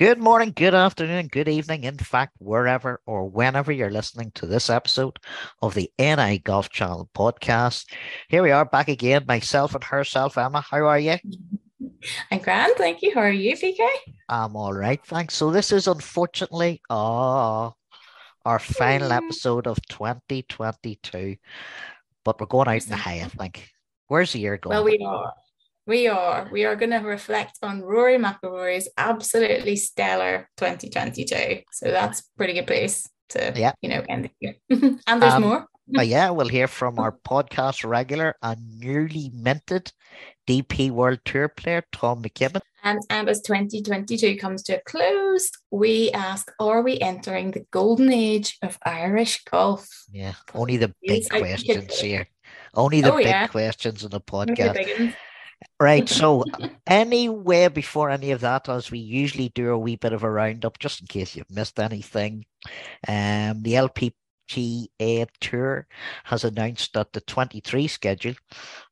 Good morning, good afternoon, good evening. In fact, wherever or whenever you're listening to this episode of the NI Golf Channel podcast, here we are back again, myself and herself. Emma, how are you? I'm grand, thank you. How are you, PK? I'm all right, thanks. So this is unfortunately, oh, our final hmm. episode of 2022, but we're going out in the high, I think. Where's the year going? Well, we are. We are. We are going to reflect on Rory McIlroy's absolutely stellar 2022. So that's pretty good place to, yeah. you know, end the year. and there's um, more. uh, yeah, we'll hear from our podcast regular and newly minted DP World Tour player, Tom McKibbin. And, and as 2022 comes to a close, we ask Are we entering the golden age of Irish golf? Yeah, only the big questions here. Only the oh, big yeah. questions in the podcast. Right. So, anywhere before any of that, as we usually do a wee bit of a roundup, just in case you've missed anything, um, the LPGA Tour has announced that the 23 schedule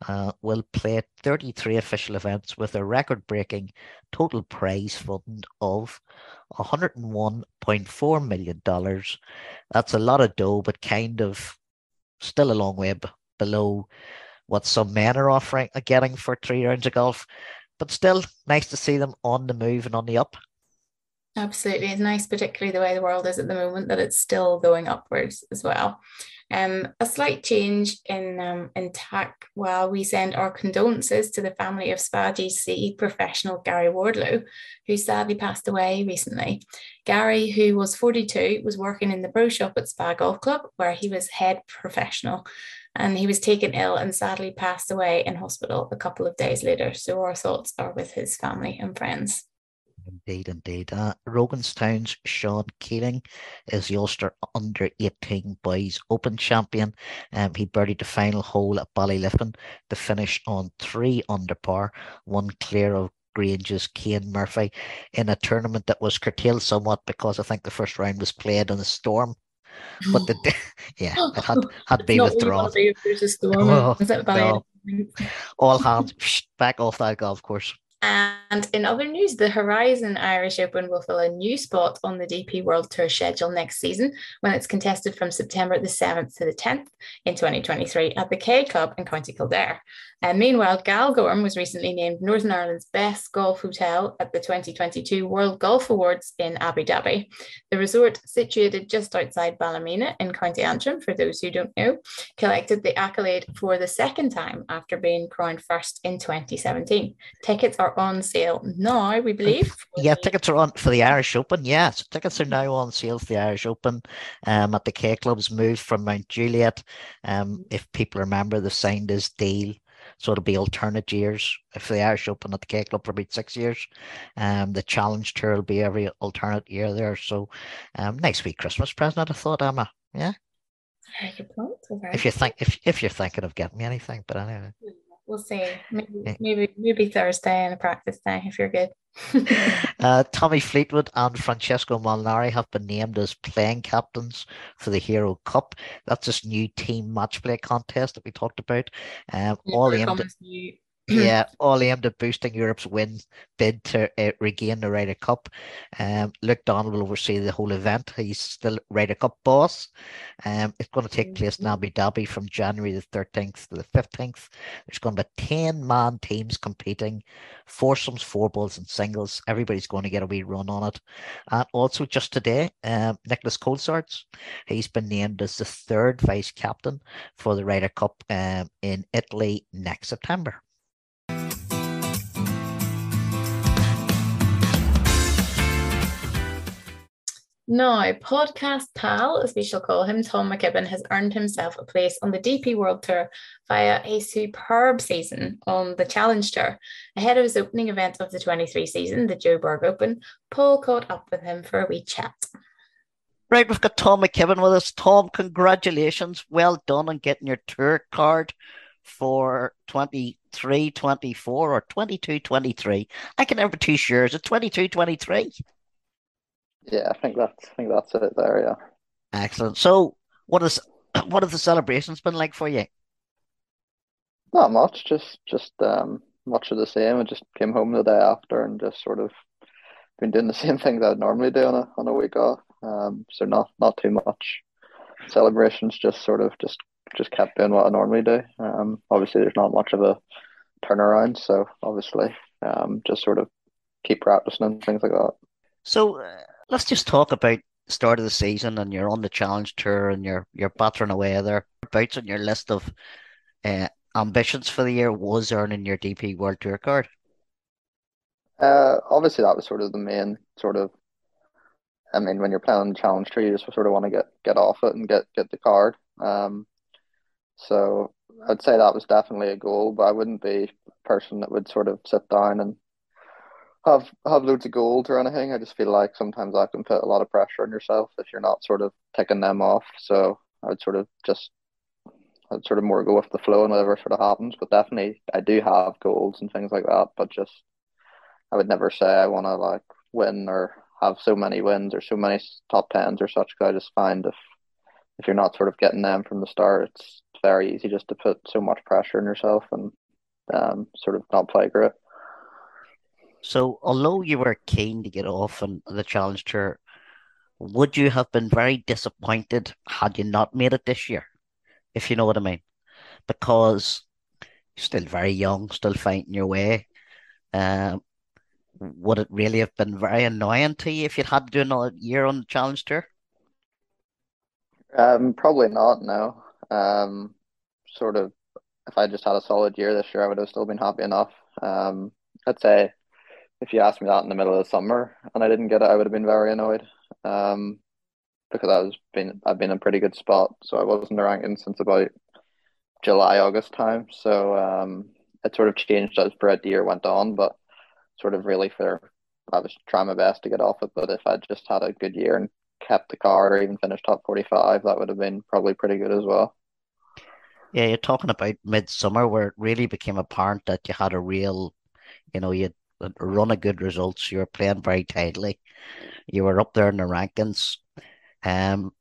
uh, will play 33 official events with a record breaking total prize fund of $101.4 million. That's a lot of dough, but kind of still a long way b- below what some men are offering, uh, getting for three rounds of golf. But still, nice to see them on the move and on the up. Absolutely. It's nice, particularly the way the world is at the moment, that it's still going upwards as well. Um, a slight change in um, in tack. While we send our condolences to the family of Spa GC professional Gary Wardlow, who sadly passed away recently. Gary, who was 42, was working in the pro shop at Spa Golf Club, where he was head professional and he was taken ill and sadly passed away in hospital a couple of days later. So our thoughts are with his family and friends. Indeed, indeed. Uh, Roganstown's Sean Keeling is the Ulster under 18 boys Open champion. Um, he birdied the final hole at Ballyliffin to finish on three under par, one clear of Grange's Kane Murphy in a tournament that was curtailed somewhat because I think the first round was played in a storm but the yeah, it had had been withdrawn. Oh, no. All hands back off that golf course. And in other news, the Horizon Irish Open will fill a new spot on the DP World Tour schedule next season when it's contested from September the 7th to the 10th in 2023 at the K Club in County Kildare. And meanwhile, Galgorm was recently named Northern Ireland's best golf hotel at the 2022 World Golf Awards in Abu Dhabi. The resort, situated just outside Ballymena in County Antrim, for those who don't know, collected the accolade for the second time after being crowned first in 2017. Tickets are on sale now, we believe. Yeah, tickets are on for the Irish Open. Yes, tickets are now on sale for the Irish Open um, at the K Club's move from Mount Juliet. Um, if people remember, the signed his deal so it'll be alternate years. If the Irish Open at the K Club for about six years, um, the Challenge Tour will be every alternate year there. So, um, next week Christmas present. I thought, Emma. Yeah. Very good point. Very if you think if if you're thinking of getting me anything, but anyway. We'll see. Maybe maybe maybe Thursday and a practice day if you're good. uh, Tommy Fleetwood and Francesco Molinari have been named as playing captains for the Hero Cup. That's this new team match play contest that we talked about. Um, all aimed at, yeah, all aimed at boosting Europe's win bid to uh, regain the Ryder Cup. Um, Luke Donald will oversee the whole event. He's still Ryder Cup boss. Um, it's going to take place in Abu Dhabi from January the 13th to the 15th. There's going to be 10 man teams competing, foursomes, four balls, and singles. Everybody's going to get a wee run on it. And also, just today, um, Nicolas Colsaerts, he's been named as the third vice captain for the Ryder Cup um, in Italy next September. Now, podcast pal, as we shall call him, Tom McKibbin, has earned himself a place on the DP World Tour via a superb season on the Challenge Tour. Ahead of his opening event of the 23 season, the Joburg Open, Paul caught up with him for a wee chat. Right, we've got Tom McKibbin with us. Tom, congratulations. Well done on getting your tour card for 23 24 or 22 23. I can never be too sure. Is it 22 23? Yeah, I think that's I think that's it there. Yeah. Excellent. So, what is what have the celebrations been like for you? Not much. Just just um much of the same. I just came home the day after and just sort of been doing the same things I'd normally do on a on a week off. Um, so not not too much celebrations. Just sort of just just kept doing what I normally do. Um, obviously there's not much of a turnaround, so obviously um, just sort of keep practicing and things like that. So uh, let's just talk about start of the season and you're on the challenge tour and you're you're battering away there. Bouts on your list of uh, ambitions for the year was earning your DP World Tour card. Uh, obviously that was sort of the main sort of. I mean, when you're playing the challenge tour, you just sort of want to get get off it and get get the card. Um, so I'd say that was definitely a goal, but I wouldn't be a person that would sort of sit down and have have loads of goals or anything. I just feel like sometimes that can put a lot of pressure on yourself if you're not sort of ticking them off. So I would sort of just I'd sort of more go with the flow and whatever sort of happens. But definitely I do have goals and things like that. But just I would never say I want to like win or have so many wins or so many top tens or such. Cause I just find if if you're not sort of getting them from the start, it's very easy just to put so much pressure on yourself and um, sort of not play great. So, although you were keen to get off on the challenge tour, would you have been very disappointed had you not made it this year? If you know what I mean, because you're still very young, still fighting your way. Um, would it really have been very annoying to you if you'd had to do another year on the challenge tour? Um, probably not. No. Um, sort of. If I just had a solid year this year, I would have still been happy enough. Um, I'd say if you asked me that in the middle of the summer and I didn't get it, I would have been very annoyed. Um, because I was been I've been in a pretty good spot, so I wasn't ranking since about July August time. So um, it sort of changed as Brett the year went on, but sort of really for I was trying my best to get off it. But if I just had a good year and kept the card or even finished top forty five, that would have been probably pretty good as well. Yeah, you're talking about midsummer where it really became apparent that you had a real, you know, you run of good results. You were playing very tightly. You were up there in the rankings. Um,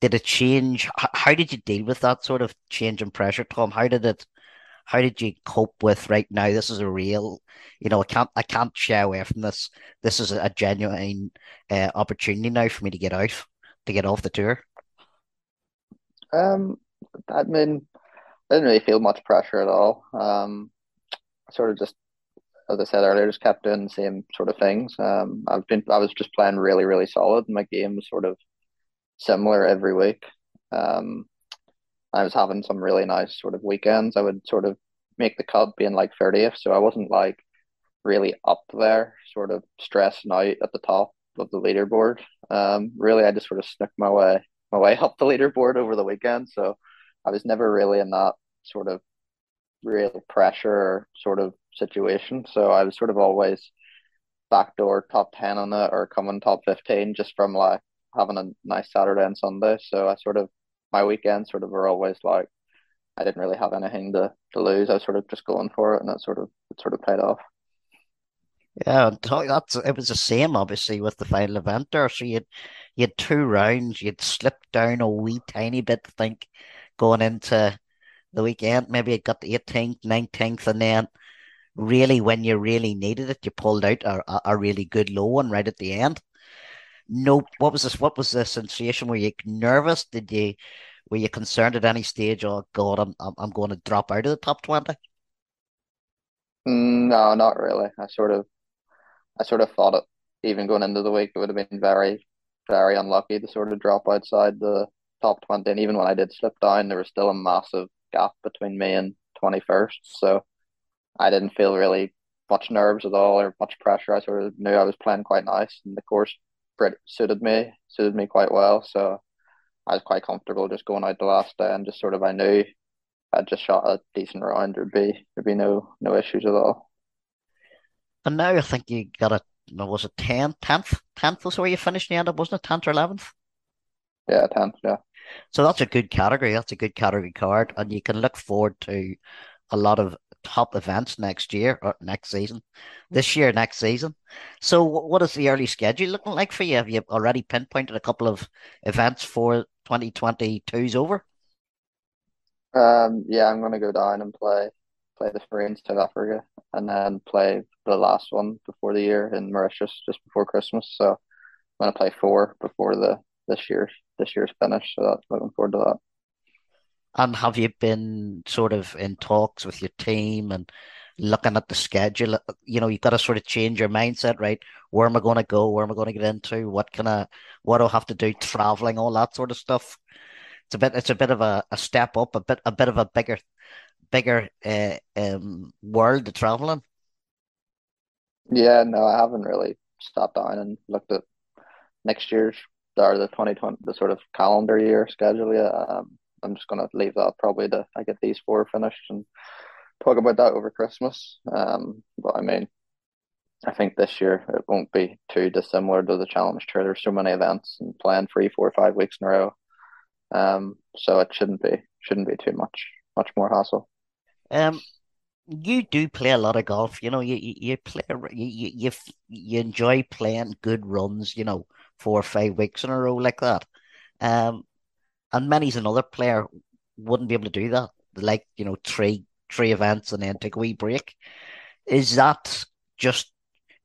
did it change? How did you deal with that sort of change in pressure, Tom? How did it? How did you cope with right now? This is a real, you know, I can't, I can't shy away from this. This is a genuine uh, opportunity now for me to get out, to get off the tour. Um, I mean, I didn't really feel much pressure at all. Um, sort of just as I said earlier, just kept doing the same sort of things. Um, I've been I was just playing really really solid. My game was sort of similar every week. Um, I was having some really nice sort of weekends. I would sort of make the cut being like thirtieth, so I wasn't like really up there, sort of stressing out at the top of the leaderboard. Um, really, I just sort of snuck my way my way up the leaderboard over the weekend. So I was never really in that sort of real pressure sort of situation. So I was sort of always backdoor top 10 on it or coming top 15 just from like having a nice Saturday and Sunday. So I sort of, my weekends sort of were always like, I didn't really have anything to, to lose. I was sort of just going for it and that sort of, it sort of paid off. Yeah, that's it was the same obviously with the final event there. So you had you had two rounds, you'd slipped down a wee tiny bit, I think, going into the weekend. Maybe it got the 18th, 19th, and then really when you really needed it, you pulled out a, a really good low one right at the end. No, what was this? What was the sensation? Were you nervous? Did you were you concerned at any stage? Oh God, I'm I'm, going to drop out of the top twenty. Mm, no, not really. I sort of, I sort of thought it. Even going into the week, it would have been very, very unlucky to sort of drop outside the top twenty. And even when I did slip down, there was still a massive gap between me and 21st. So I didn't feel really much nerves at all or much pressure. I sort of knew I was playing quite nice and the course suited me, suited me quite well. So I was quite comfortable just going out the last day and just sort of I knew I'd just shot a decent round. There'd be there'd be no no issues at all. And now I think you got a was it 10th, 10th, 10th was where you finished the end up, wasn't it? 10th or 11th? Yeah, 10th, yeah. So that's a good category. That's a good category card, and you can look forward to a lot of top events next year or next season, this year, next season. So, what is the early schedule looking like for you? Have you already pinpointed a couple of events for 2022's over? Um, yeah, I'm going to go down and play play the three in South Africa, and then play the last one before the year in Mauritius just before Christmas. So I'm gonna play four before the this year this year's finished. So that's looking forward to that. And have you been sort of in talks with your team and looking at the schedule? You know, you've got to sort of change your mindset, right? Where am I going to go? Where am I going to get into? What can I, what do I have to do? Traveling, all that sort of stuff. It's a bit, it's a bit of a, a step up, a bit, a bit of a bigger, bigger uh, um, world to travel in. Yeah, no, I haven't really sat down and looked at next year's or the 2020, the sort of calendar year schedule yet. Um, I'm just gonna leave that probably to I get these four finished and talk about that over Christmas. Um, but I mean, I think this year it won't be too dissimilar to the Challenge Tour. There's so many events and playing three, four, five weeks in a row. Um, so it shouldn't be shouldn't be too much much more hassle. Um, you do play a lot of golf. You know, you you, you play you, you you enjoy playing good runs. You know, four or five weeks in a row like that. Um, and many's another player wouldn't be able to do that. Like you know, three three events and then take a wee break. Is that just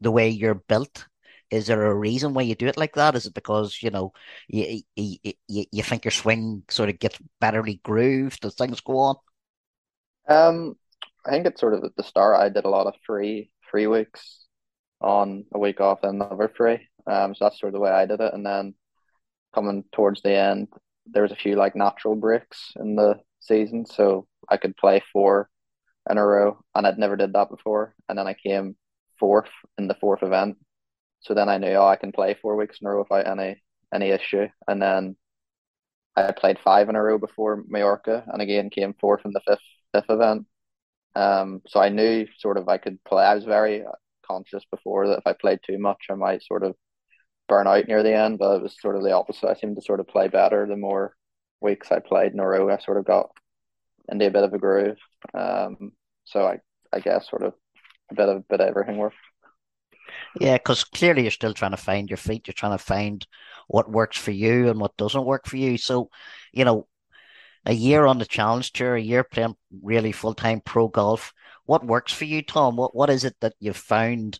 the way you're built? Is there a reason why you do it like that? Is it because you know you you, you, you think your swing sort of gets betterly grooved as things go on? Um, I think it's sort of at the start. I did a lot of free free weeks on a week off and another free. Um, so that's sort of the way I did it. And then coming towards the end, there was a few like natural breaks in the season, so I could play four in a row, and I'd never did that before. And then I came fourth in the fourth event, so then I knew oh I can play four weeks in a row without any any issue. And then I played five in a row before Mallorca, and again came fourth in the fifth fifth event. Um, so I knew sort of I could play. I was very conscious before that if I played too much, I might sort of burn out near the end, but it was sort of the opposite. I seemed to sort of play better the more weeks I played in a row. I sort of got into a bit of a groove. Um, so I, I guess sort of a bit of a bit of everything worked. Yeah, because clearly you're still trying to find your feet. You're trying to find what works for you and what doesn't work for you. So, you know, a year on the challenge tour, a year playing really full time pro golf. What works for you, Tom? What what is it that you've found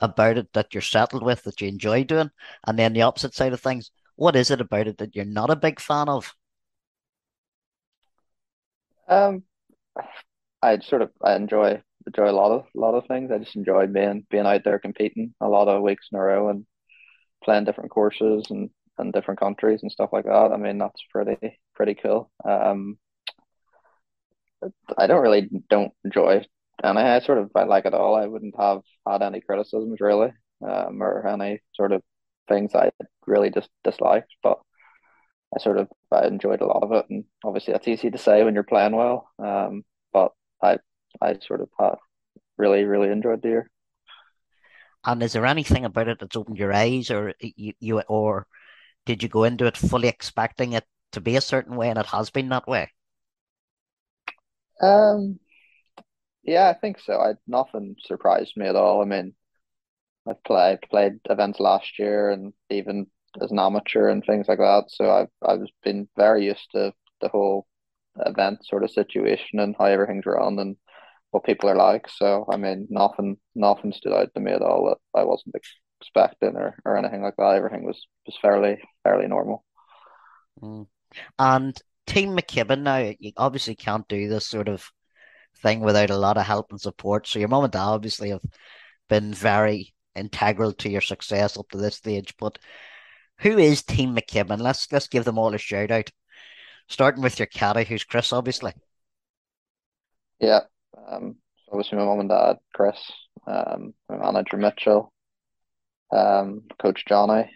about it that you're settled with, that you enjoy doing? And then the opposite side of things, what is it about it that you're not a big fan of? Um, I sort of I enjoy enjoy a lot of a lot of things. I just enjoy being being out there competing a lot of weeks in a row and playing different courses and and different countries and stuff like that. I mean, that's pretty pretty cool. Um, I don't really don't enjoy and I, I sort of I like it all. I wouldn't have had any criticisms really, um, or any sort of things I really just disliked. But I sort of I enjoyed a lot of it, and obviously that's easy to say when you're playing well. Um, but I I sort of had really really enjoyed the year. And is there anything about it that's opened your eyes, or you, you or did you go into it fully expecting it to be a certain way, and it has been that way? Um, yeah, I think so. I nothing surprised me at all. I mean, I've played played events last year and even as an amateur and things like that. So I've I've been very used to the whole event sort of situation and how everything's run and what people are like. So I mean, nothing nothing stood out to me at all that I wasn't expecting or, or anything like that. Everything was was fairly fairly normal. Mm. And Team McKibbin now, you obviously can't do this sort of thing without a lot of help and support. So your mom and dad obviously have been very integral to your success up to this stage. But who is Team McKibbin? Let's let's give them all a shout out. Starting with your caddy, who's Chris, obviously. Yeah, um, obviously my mom and dad, Chris, um, my manager Mitchell, um, Coach Johnny,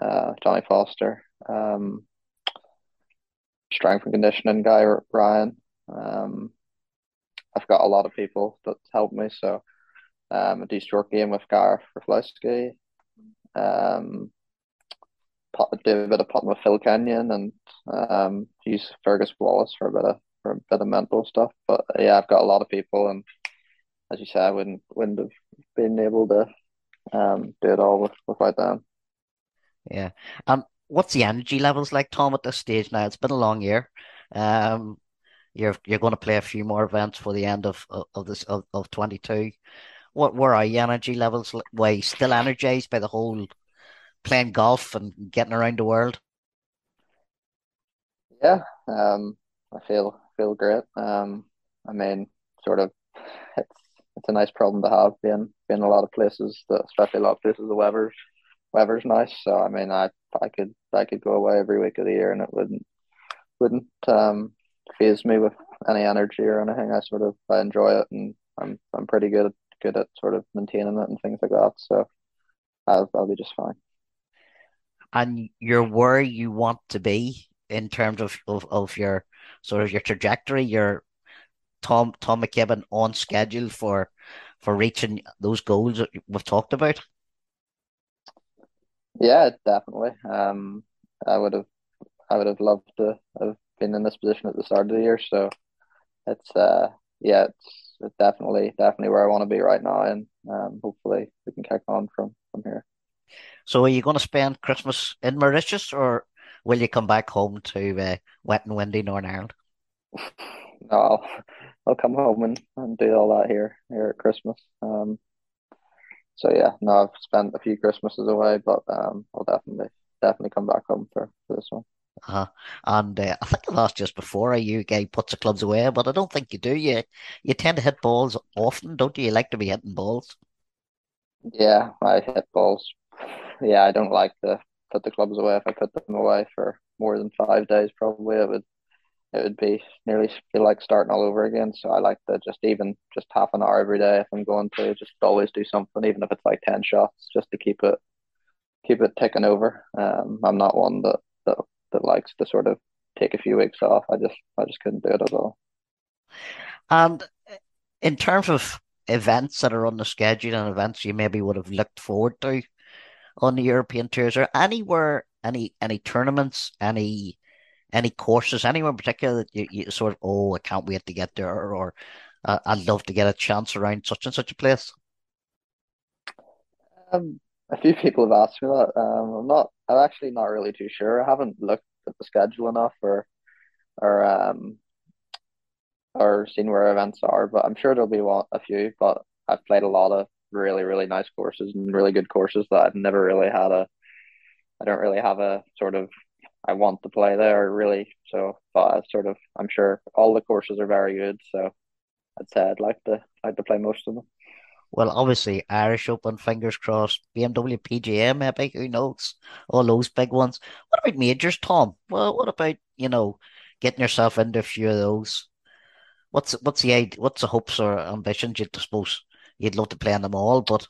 uh, Johnny Foster, um, strength and conditioning guy Ryan, um, I've got a lot of people that helped me. So um, I do short game with Gareth Raflewski. Um, do a bit of potting with Phil Kenyon and um, use Fergus Wallace for a bit of for a bit of mental stuff. But yeah, I've got a lot of people, and as you said, I wouldn't wouldn't have been able to um, do it all with, without them. Yeah. Um, what's the energy levels like, Tom, at this stage now? It's been a long year. Um, you're you're going to play a few more events for the end of of, this of, of 22. What where are your energy levels? Were you still energized by the whole playing golf and getting around the world? Yeah, um, I feel feel great. Um, I mean, sort of, it's it's a nice problem to have being being a lot of places, that, especially a lot of places the weather's weather's nice. So I mean, I I could I could go away every week of the year and it wouldn't wouldn't um phase me with any energy or anything. I sort of I enjoy it and I'm I'm pretty good at good at sort of maintaining it and things like that. So I'll I'll be just fine. And you're where you want to be in terms of, of, of your sort of your trajectory, your Tom Tom McKibbin on schedule for for reaching those goals that we've talked about? Yeah, definitely. Um, I would have, I would have loved to have been in this position at the start of the year. So it's, uh, yeah, it's, it's definitely, definitely where I want to be right now, and um, hopefully we can kick on from from here. So, are you going to spend Christmas in Mauritius, or will you come back home to uh, wet and windy Northern Ireland? No, I'll, I'll come home and, and do all that here here at Christmas. Um, so yeah, no, I've spent a few Christmases away, but um, I'll definitely definitely come back home for, for this one. Uh-huh. And uh, I think I've asked just before, are you guy puts the clubs away, but I don't think you do. You you tend to hit balls often, don't you? You like to be hitting balls. Yeah, I hit balls. Yeah, I don't like to put the clubs away. If I put them away for more than five days, probably it would it would be nearly feel like starting all over again. So I like to just even just half an hour every day if I'm going to just always do something, even if it's like ten shots, just to keep it keep it ticking over. Um, I'm not one that that likes to sort of take a few weeks off. I just I just couldn't do it at all. And in terms of events that are on the schedule and events you maybe would have looked forward to on the European tours, or anywhere any any tournaments, any any courses, anywhere in particular that you, you sort of, oh, I can't wait to get there, or uh, I'd love to get a chance around such and such a place? Um, a few people have asked me that. Um, I'm not. I'm actually not really too sure. I haven't looked at the schedule enough, or or um, or seen where events are. But I'm sure there'll be a few. But I've played a lot of really really nice courses and really good courses that I've never really had a. I don't really have a sort of I want to play there really. So, but I sort of, I'm sure all the courses are very good. So, I'd say I'd like to like to play most of them. Well, obviously, Irish Open, fingers crossed. BMW PGA, maybe who knows? All those big ones. What about majors, Tom? Well, what about you know getting yourself into a few of those? What's what's the what's the hopes or ambitions? You'd suppose you'd love to play in them all, but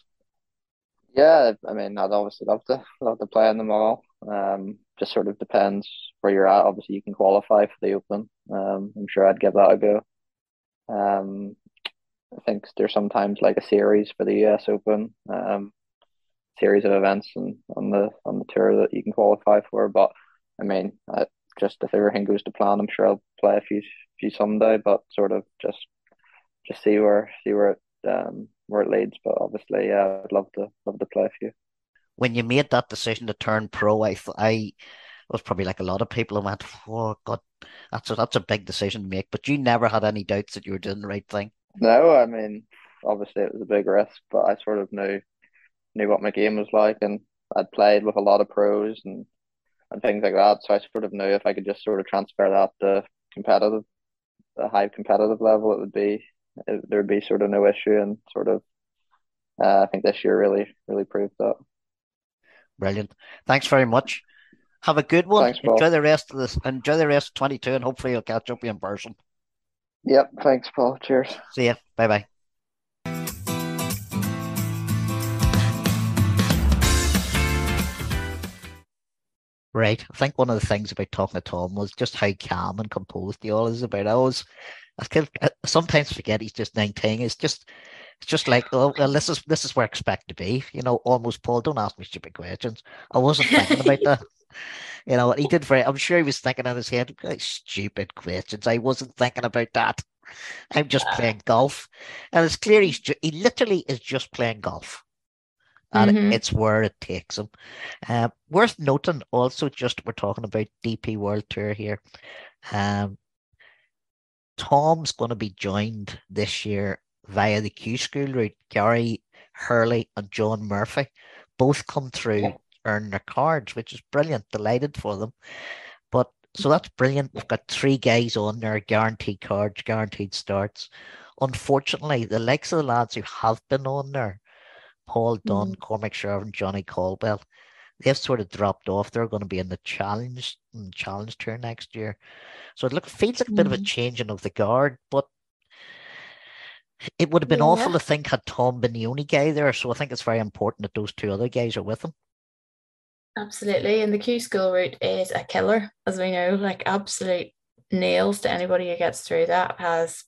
yeah, I mean, I'd obviously love to love to play in them all. Um, just sort of depends where you're at. Obviously, you can qualify for the Open. Um, I'm sure I'd give that a go. Um, I think there's sometimes like a series for the US Open, um, series of events and on the on the tour that you can qualify for. But I mean, I, just if everything goes to plan, I'm sure I'll play a few few someday. But sort of just just see where see where it um where it leads. But obviously, yeah, I'd love to love to play a few when you made that decision to turn pro, I I was probably like a lot of people who went, "Oh God, that's a that's a big decision to make." But you never had any doubts that you were doing the right thing. No, I mean, obviously it was a big risk, but I sort of knew knew what my game was like, and I'd played with a lot of pros and and things like that. So I sort of knew if I could just sort of transfer that to competitive, the high competitive level, it would be it, there'd be sort of no issue, and sort of uh, I think this year really really proved that. Brilliant. Thanks very much. Have a good one. Thanks, enjoy the rest of this. Enjoy the rest of 22, and hopefully you'll catch up with in person. Yep. Thanks, Paul. Cheers. See ya. Bye bye. Right. I think one of the things about talking to Tom was just how calm and composed he always is about. I always, I sometimes forget he's just 19. It's just it's just like, oh, well, this is this is where I expect to be. You know, almost Paul. Don't ask me stupid questions. I wasn't thinking about that. You know, he did very. I'm sure he was thinking in his head, stupid questions. I wasn't thinking about that. I'm just yeah. playing golf, and it's clear he's ju- he literally is just playing golf, and mm-hmm. it's where it takes him. Uh, worth noting, also, just we're talking about DP World Tour here. Um, Tom's going to be joined this year via the Q School route. Gary Hurley and John Murphy both come through. Earn their cards, which is brilliant. Delighted for them. But so that's brilliant. We've got three guys on there, guaranteed cards, guaranteed starts. Unfortunately, the likes of the lads who have been on there, Paul Dunn, mm. Cormac Sharvin, Johnny Caldwell, they've sort of dropped off. They're going to be in the challenge challenge tour next year. So it look feels like a bit mm. of a mm. changing of the guard, but it would have been yeah. awful to think had Tom been the only guy there. So I think it's very important that those two other guys are with him. Absolutely. And the Q school route is a killer, as we know, like absolute nails to anybody who gets through that has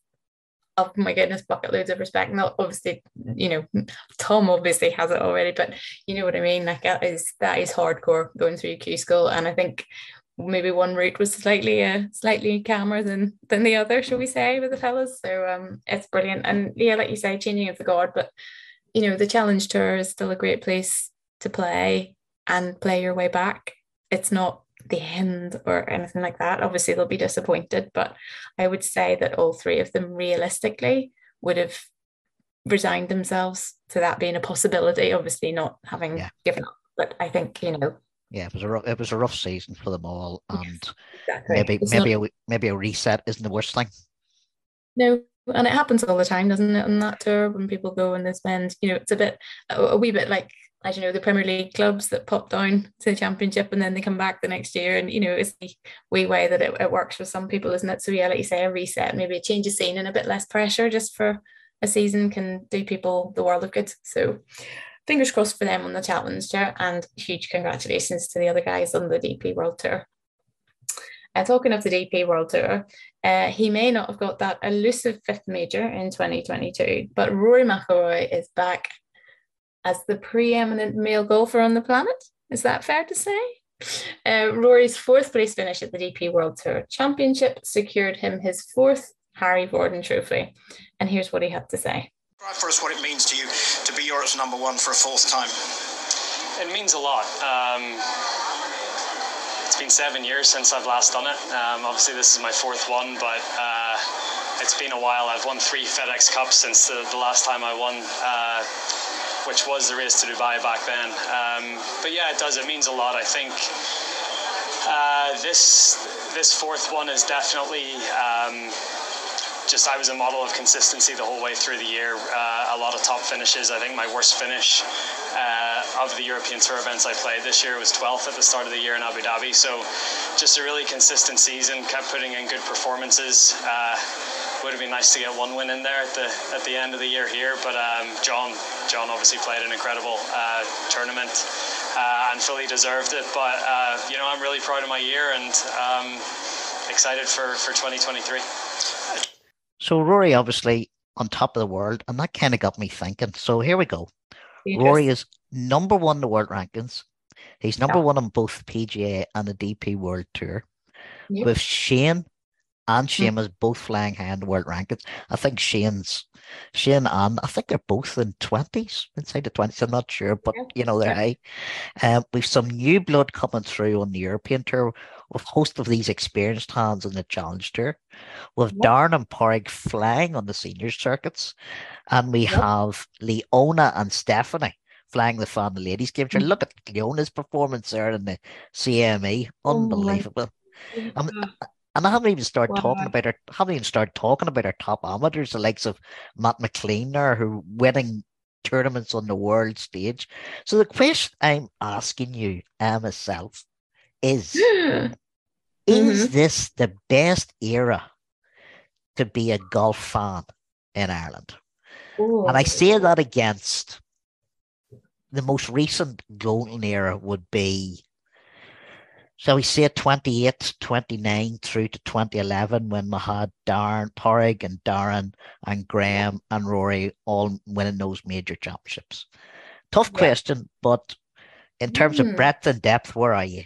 oh my goodness, bucket loads of respect. Not obviously, you know, Tom obviously has it already, but you know what I mean. Like that is that is hardcore going through Q school, and I think maybe one route was slightly uh, slightly calmer than than the other, shall we say, with the fellas. So um, it's brilliant, and yeah, like you say, changing of the guard, but you know, the challenge tour is still a great place to play and play your way back. It's not the end or anything like that. Obviously, they'll be disappointed, but I would say that all three of them realistically would have resigned themselves to that being a possibility. Obviously, not having yeah. given up, but I think you know. Yeah, it was a rough, it was a rough season for them all, and exactly. maybe it's maybe not... a maybe a reset isn't the worst thing. No, and it happens all the time, doesn't it? On that tour, when people go and they spend, you know, it's a bit a, a wee bit like as you know, the Premier League clubs that pop down to the Championship and then they come back the next year. And, you know, it's the wee way that it, it works for some people, isn't it? So, yeah, like you say, a reset, maybe a change of scene and a bit less pressure just for a season can do people the world of good. So, fingers crossed for them on the Challenger and huge congratulations to the other guys on the DP World Tour. Uh, talking of the DP World Tour, uh, he may not have got that elusive fifth major in 2022, but Rory McIlroy is back as the preeminent male golfer on the planet. Is that fair to say? Uh, Rory's fourth place finish at the DP World Tour Championship secured him his fourth Harry Vardon Trophy. And here's what he had to say. Describe for us what it means to you to be Europe's number one for a fourth time. It means a lot. Um, it's been seven years since I've last done it. Um, obviously, this is my fourth one, but uh, it's been a while. I've won three FedEx Cups since the, the last time I won. Uh, which was the race to Dubai back then. Um, but yeah, it does. It means a lot. I think uh, this this fourth one is definitely. Um, just I was a model of consistency the whole way through the year. Uh, a lot of top finishes. I think my worst finish uh, of the European Tour events I played this year was 12th at the start of the year in Abu Dhabi. So just a really consistent season. Kept putting in good performances. Uh, would have been nice to get one win in there at the at the end of the year here. But um, John John obviously played an incredible uh, tournament uh, and fully deserved it. But uh, you know I'm really proud of my year and um, excited for for 2023. So Rory obviously on top of the world, and that kind of got me thinking. So here we go. Rory is number one in the world rankings. He's number yeah. one on both PGA and the DP World Tour. Yep. With Shane and Shane mm. both flying high in the world rankings. I think Shane's Shane and I think they're both in twenties, inside the twenties. I'm not sure, but you know they're high. Um, we've some new blood coming through on the European tour. With host of these experienced hands in the Challenge Tour, with yep. Darren and Padraig flying on the senior circuits, and we yep. have Leona and Stephanie flying the fan the ladies game. Mm. Look at Leona's performance there in the CME, unbelievable. Oh um, and I haven't even started wow. talking about her. Haven't even started talking about our top amateurs, the likes of Matt McClean there, who winning tournaments on the world stage. So the question I'm asking you, uh, myself, is: mm-hmm. Is this the best era to be a golf fan in Ireland? Ooh. And I say that against the most recent golden era would be so we say 28, 29 through to 2011 when we had Darren, Padraig and Darren and Graham and Rory all winning those major championships. Tough yeah. question, but in terms mm. of hmm. breadth and depth, where are you?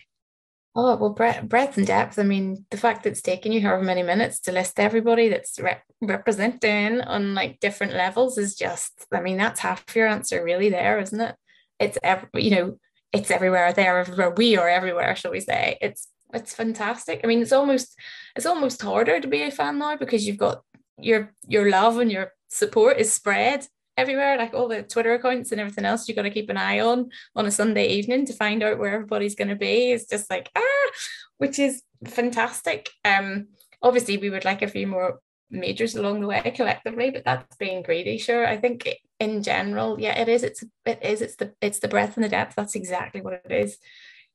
Oh, well, breadth, breadth and depth. I mean, the fact that it's taken you however many minutes to list everybody that's re- representing on like different levels is just, I mean, that's half your answer really there, isn't it? It's every, you know, it's everywhere there everywhere we are everywhere shall we say it's it's fantastic. I mean, it's almost it's almost harder to be a fan now because you've got your your love and your support is spread everywhere, like all the Twitter accounts and everything else. you've got to keep an eye on on a Sunday evening to find out where everybody's going to be. It's just like ah, which is fantastic. Um, obviously we would like a few more majors along the way collectively, but that's being greedy. Sure, I think in general, yeah, it is. It's it is. It's the it's the breadth and the depth. That's exactly what it is.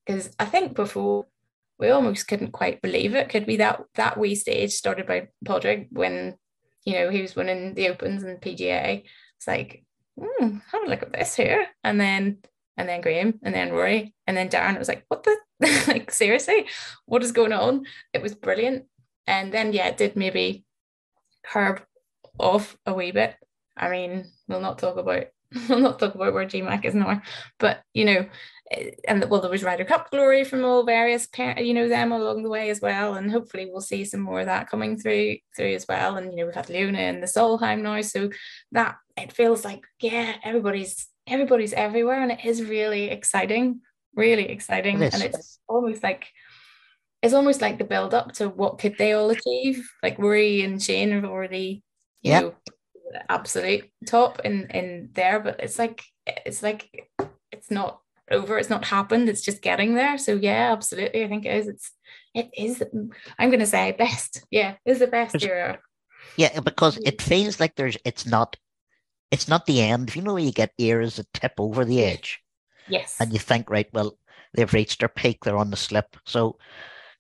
Because I think before we almost couldn't quite believe it. Could be that that wee stage started by Padraig when you know he was winning the Opens and PGA. It's like, hmm, have a look at this here, and then and then Graham and then Rory and then Darren. It was like, what the like seriously, what is going on? It was brilliant, and then yeah, it did maybe curb off a wee bit. I mean, we'll not talk about we'll not talk about where GMAC is now, but you know, eh, and well, there was Ryder Cup glory from all various, you know, them along the way as well, and hopefully we'll see some more of that coming through through as well. And you know, we've had Leona and the Solheim now, so that it feels like yeah, everybody's everybody's everywhere, and it is really exciting, really exciting, it and it's almost like it's almost like the build up to what could they all achieve. Like Rory and Shane have already, you yep. know, absolute top in in there, but it's like it's like it's not over. It's not happened. It's just getting there. So yeah, absolutely. I think it is. It's it is. I'm going to say best. Yeah, is the best era. Yeah, because it mm-hmm. feels like there's. It's not. It's not the end. If you know, you get eras that tip over the edge. Yes. And you think, right, well, they've reached their peak. They're on the slip. So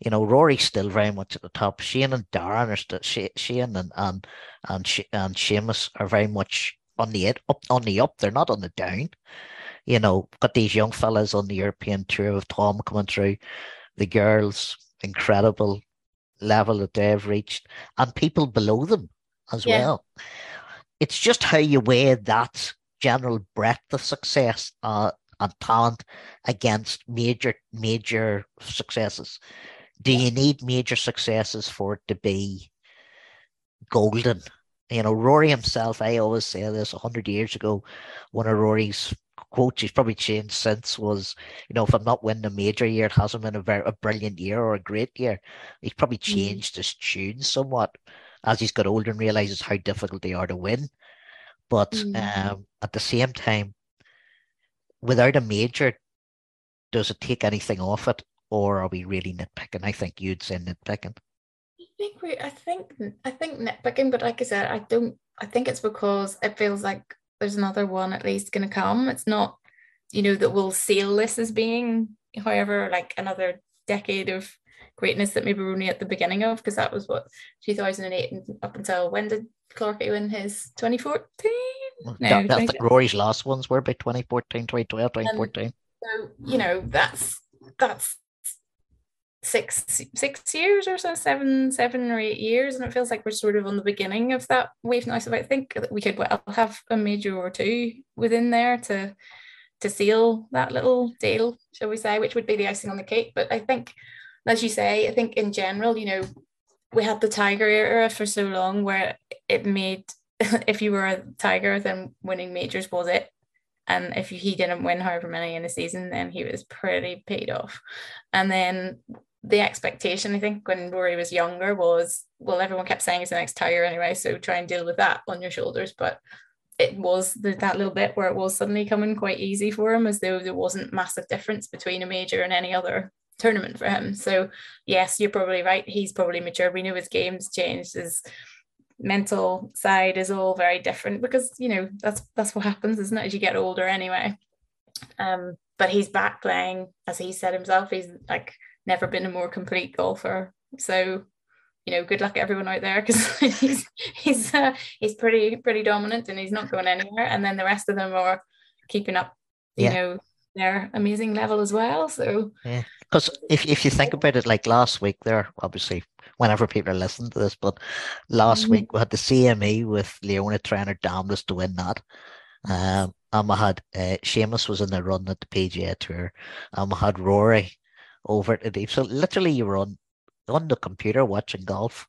you know, Rory's still very much at the top. Shane and Darren are still Shane and and and and Seamus are very much on the up on the up. They're not on the down. You know, got these young fellas on the European tour with Tom coming through. The girls, incredible level that they've reached, and people below them as yeah. well. It's just how you weigh that general breadth of success uh, and talent against major major successes do you need major successes for it to be golden? You know, Rory himself, I always say this 100 years ago, one of Rory's quotes, he's probably changed since, was, you know, if I'm not winning a major year, it hasn't been a very a brilliant year or a great year. He's probably mm. changed his tune somewhat as he's got older and realizes how difficult they are to win. But mm. um, at the same time, without a major, does it take anything off it? Or are we really nitpicking? I think you'd say nitpicking. I think we, I think, I think nitpicking, but like I said, I don't. I think it's because it feels like there's another one at least going to come. It's not, you know, that we'll seal this as being, however, like another decade of greatness that maybe we're only at the beginning of, because that was what 2008 and up until when did Clarky win his 2014? No, that, think Rory's last ones were by 2014, 2012, 2014. Um, so, you know, that's that's six six years or so, seven seven or eight years, and it feels like we're sort of on the beginning of that wave now. So I think that we could well have a major or two within there to to seal that little deal, shall we say, which would be the icing on the cake. But I think, as you say, I think in general, you know, we had the Tiger era for so long where it made if you were a Tiger, then winning majors was it. And if he didn't win however many in a season, then he was pretty paid off. And then the expectation, I think, when Rory was younger was, well, everyone kept saying he's the next Tiger anyway, so try and deal with that on your shoulders. But it was the, that little bit where it was suddenly coming quite easy for him, as though there wasn't massive difference between a major and any other tournament for him. So yes, you're probably right. He's probably mature. We know his game's changed. His mental side is all very different because you know that's that's what happens, isn't it? As you get older, anyway. Um, but he's back playing, as he said himself. He's like never been a more complete golfer. So, you know, good luck everyone out there because he's he's uh, he's pretty pretty dominant and he's not going anywhere. And then the rest of them are keeping up, you yeah. know, their amazing level as well. So yeah, because if if you think about it, like last week, there obviously whenever people are listening to this, but last mm-hmm. week we had the CME with Leona trainer Damnus to win that. Um, and we had uh, Seamus was in the run at the PGA Tour, and we had Rory over to the so literally you were on on the computer watching golf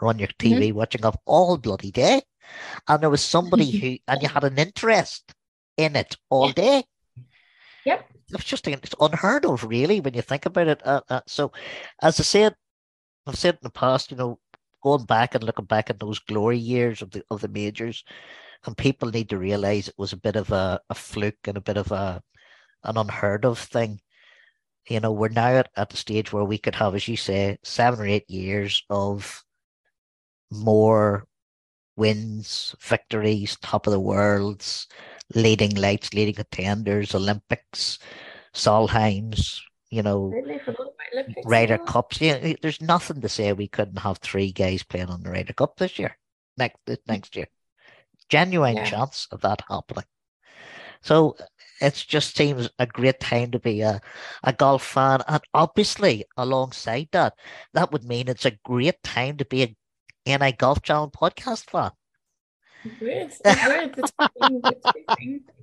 or on your TV mm-hmm. watching golf all bloody day. And there was somebody who and you had an interest in it all day. Yep. it's just it's unheard of, really, when you think about it. Uh, uh, so, as I said, I've said in the past, you know, going back and looking back at those glory years of the of the majors, and people need to realize it was a bit of a, a fluke and a bit of a an unheard of thing. You know, we're now at, at the stage where we could have, as you say, seven or eight years of more wins, victories, top of the worlds, leading lights, leading contenders, Olympics, Solheims, you know, Ryder Cups. Yeah, there's nothing to say we couldn't have three guys playing on the Ryder Cup this year, next next year. Genuine yeah. chance of that happening. So it just seems a great time to be a, a golf fan. And obviously, alongside that, that would mean it's a great time to be a NI Golf Channel podcast fan. It weird.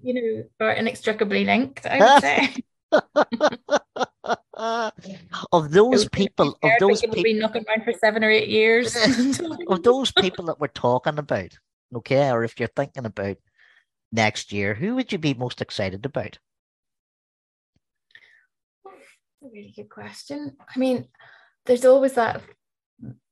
you know, are inextricably linked, I would say. of those people, of those people, been knocking around for seven or eight years, of those people that we're talking about, okay, or if you're thinking about next year, who would you be most excited about? a really good question. I mean, there's always that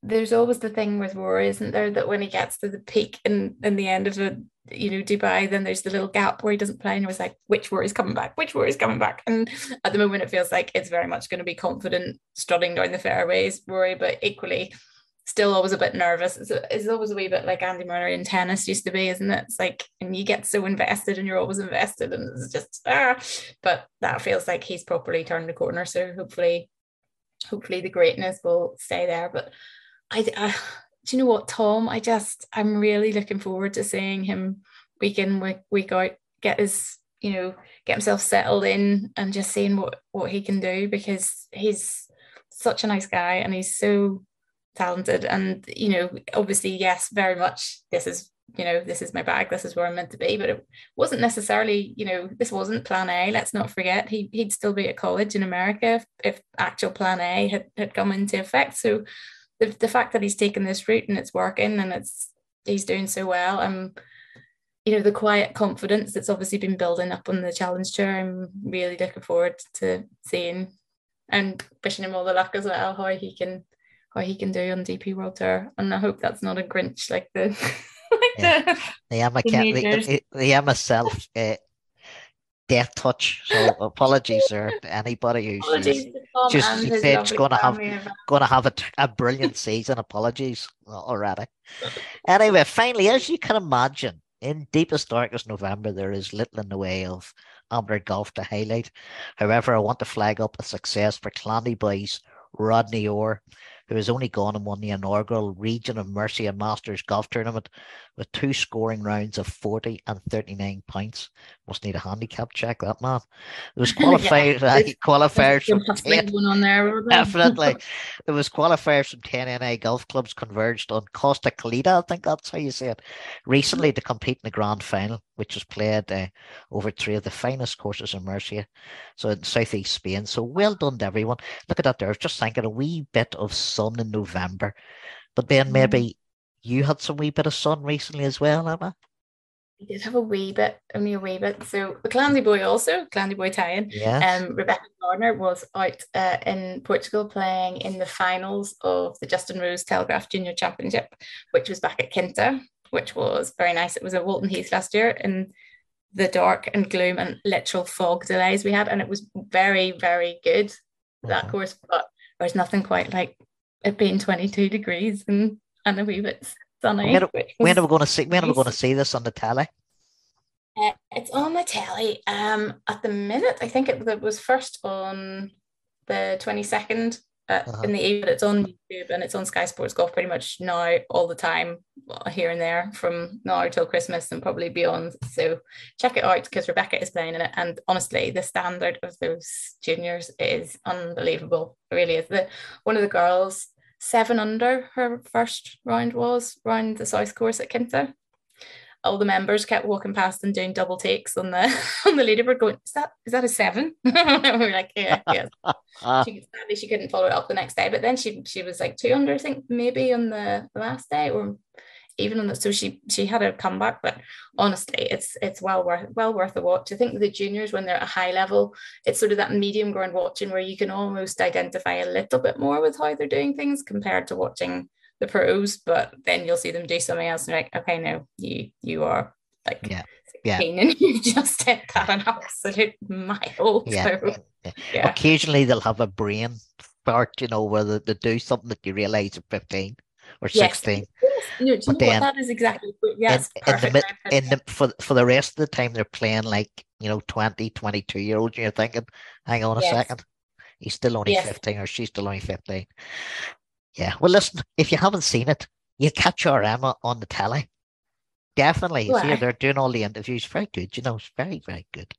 there's always the thing with Rory, isn't there, that when he gets to the peak in, in the end of a you know Dubai, then there's the little gap where he doesn't play, and it was like, which Rory's coming back, which Rory's coming back, and at the moment it feels like it's very much going to be confident, strutting down the fairways, Rory, but equally still always a bit nervous. It's, it's always a wee bit like Andy Murray in tennis used to be, isn't it? It's like, and you get so invested, and you're always invested, and it's just ah. But that feels like he's properly turned the corner. So hopefully hopefully the greatness will stay there. But I, I do you know what, Tom? I just I'm really looking forward to seeing him week in week, week out get his you know get himself settled in and just seeing what what he can do because he's such a nice guy and he's so talented and you know obviously yes very much this is you know, this is my bag, this is where I'm meant to be. But it wasn't necessarily, you know, this wasn't plan A. Let's not forget he, he'd still be at college in America if, if actual plan A had, had come into effect. So the, the fact that he's taken this route and it's working and it's he's doing so well, I'm you know, the quiet confidence that's obviously been building up on the challenge tour. I'm really looking forward to seeing and wishing him all the luck as well, how he can how he can do on DP World Tour. And I hope that's not a Grinch like the yeah. the Emma cat, the, the, Emma self uh, death touch. So apologies there to anybody who's just, just said it's going to have going to have a, a brilliant season. Apologies already. anyway, finally, as you can imagine, in deepest darkest November, there is little in the way of amateur golf to highlight. However, I want to flag up a success for Clandy Rodney Orr, who has only gone and won the inaugural Region of Murcia Masters Golf Tournament with two scoring rounds of 40 and 39 points. Must need a handicap check, that man. It was qualified, yeah, uh, qualifiers from 10, one on there, definitely. it was qualifiers from 10 NA golf clubs converged on Costa Calida, I think that's how you say it, recently to compete in the grand final, which was played uh, over three of the finest courses in Murcia, so in southeast Spain. So well done to everyone. Look at that there. I was just thinking a wee bit of sun in November, but then maybe mm you had some wee bit of sun recently as well, Emma. We did have a wee bit, only a wee bit. So the Clandeboye also, Clandeboye tie-in. Yes. Um, Rebecca Gardner was out uh, in Portugal playing in the finals of the Justin Rose Telegraph Junior Championship, which was back at Quinta, which was very nice. It was at Walton Heath last year in the dark and gloom and literal fog delays we had, and it was very, very good that mm-hmm. course. But there's nothing quite like it being 22 degrees and and a wee bit sunny. When, when are we going to see? When are we going to see this on the telly? Uh, it's on the telly. Um, at the minute, I think it, it was first on the twenty second uh, uh-huh. in the evening. It's on YouTube and it's on Sky Sports Golf pretty much now all the time, here and there from now till Christmas and probably beyond. So check it out because Rebecca is playing in it. And honestly, the standard of those juniors is unbelievable. It really is. The one of the girls seven under her first round was round the south course at Quinta. All the members kept walking past and doing double takes on the on the leaderboard, going, "Is that is that a seven? we were like, "Yeah, yeah." she, sadly, she couldn't follow it up the next day, but then she she was like two under, I think, maybe on the last day, or even on the so she she had a comeback, but honestly, it's it's well worth well worth a watch. I think the juniors when they're at a high level, it's sort of that medium ground watching where you can almost identify a little bit more with how they're doing things compared to watching the pros. But then you'll see them do something else and like, okay, no, you you are like yeah. Yeah. and you just hit that an absolute mile. Yeah. So, yeah. yeah. Occasionally they'll have a brain spark, you know, where they, they do something that you realize at 15 or Yes. 16. No, do But then what? That is exactly yes, in, in the perfect. mid, way of in the for for the rest of the time they're playing like you know 20 22 year olds and you're thinking hang on a Yes. second he's still only Yes. 15 or she's still only 15 yeah well listen if you haven't seen it you catch our Emma on the telly definitely see Why? they're doing all the interviews very good you know it's very very good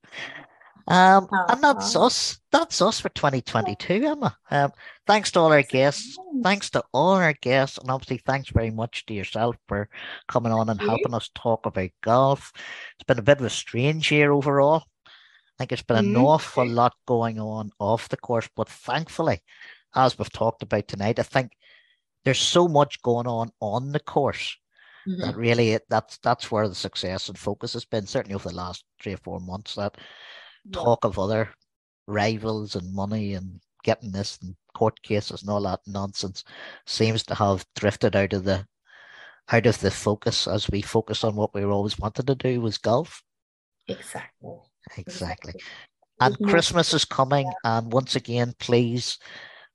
um and that's Aw. us that's us for 2022 Emma um thanks to all our guests thanks to all our guests, and obviously thanks very much to yourself for coming on and helping us talk about golf. It's been a bit of a strange year overall. I think it's been an Mhm. awful lot going on off the course, but thankfully, as we've talked about tonight, I think there's so much going on on the course Mhm. that really that's that's where the success and focus has been. Certainly over the last three or four months, that Yeah. talk of other rivals and money and getting this and court cases and all that nonsense seems to have drifted out of the out of the focus as we focus on what we always wanted to do was golf. Exactly. Exactly. And more- Christmas is coming, and once again, please,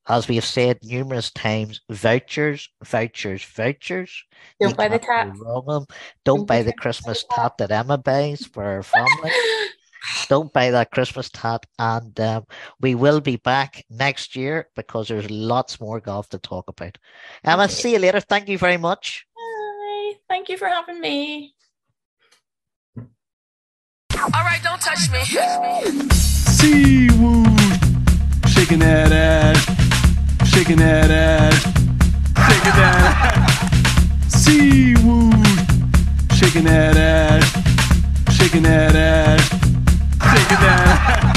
as we have said numerous times, vouchers, vouchers, vouchers. Don't You buy the tat. wrong with 'em. Don't Don't buy the Christmas tat that Emma buys for her family. don't buy that Christmas tat. And um, we will be back next year because there's lots more golf to talk about. Emma, Okay. see you later. Thank you very much. Bye. Thank you for having me. All right, don't touch me. Seawood. Shaking that ass. Shaking that ass. Shaking that ass. Seawood. Shaking that ass. Shaking that you, Dan.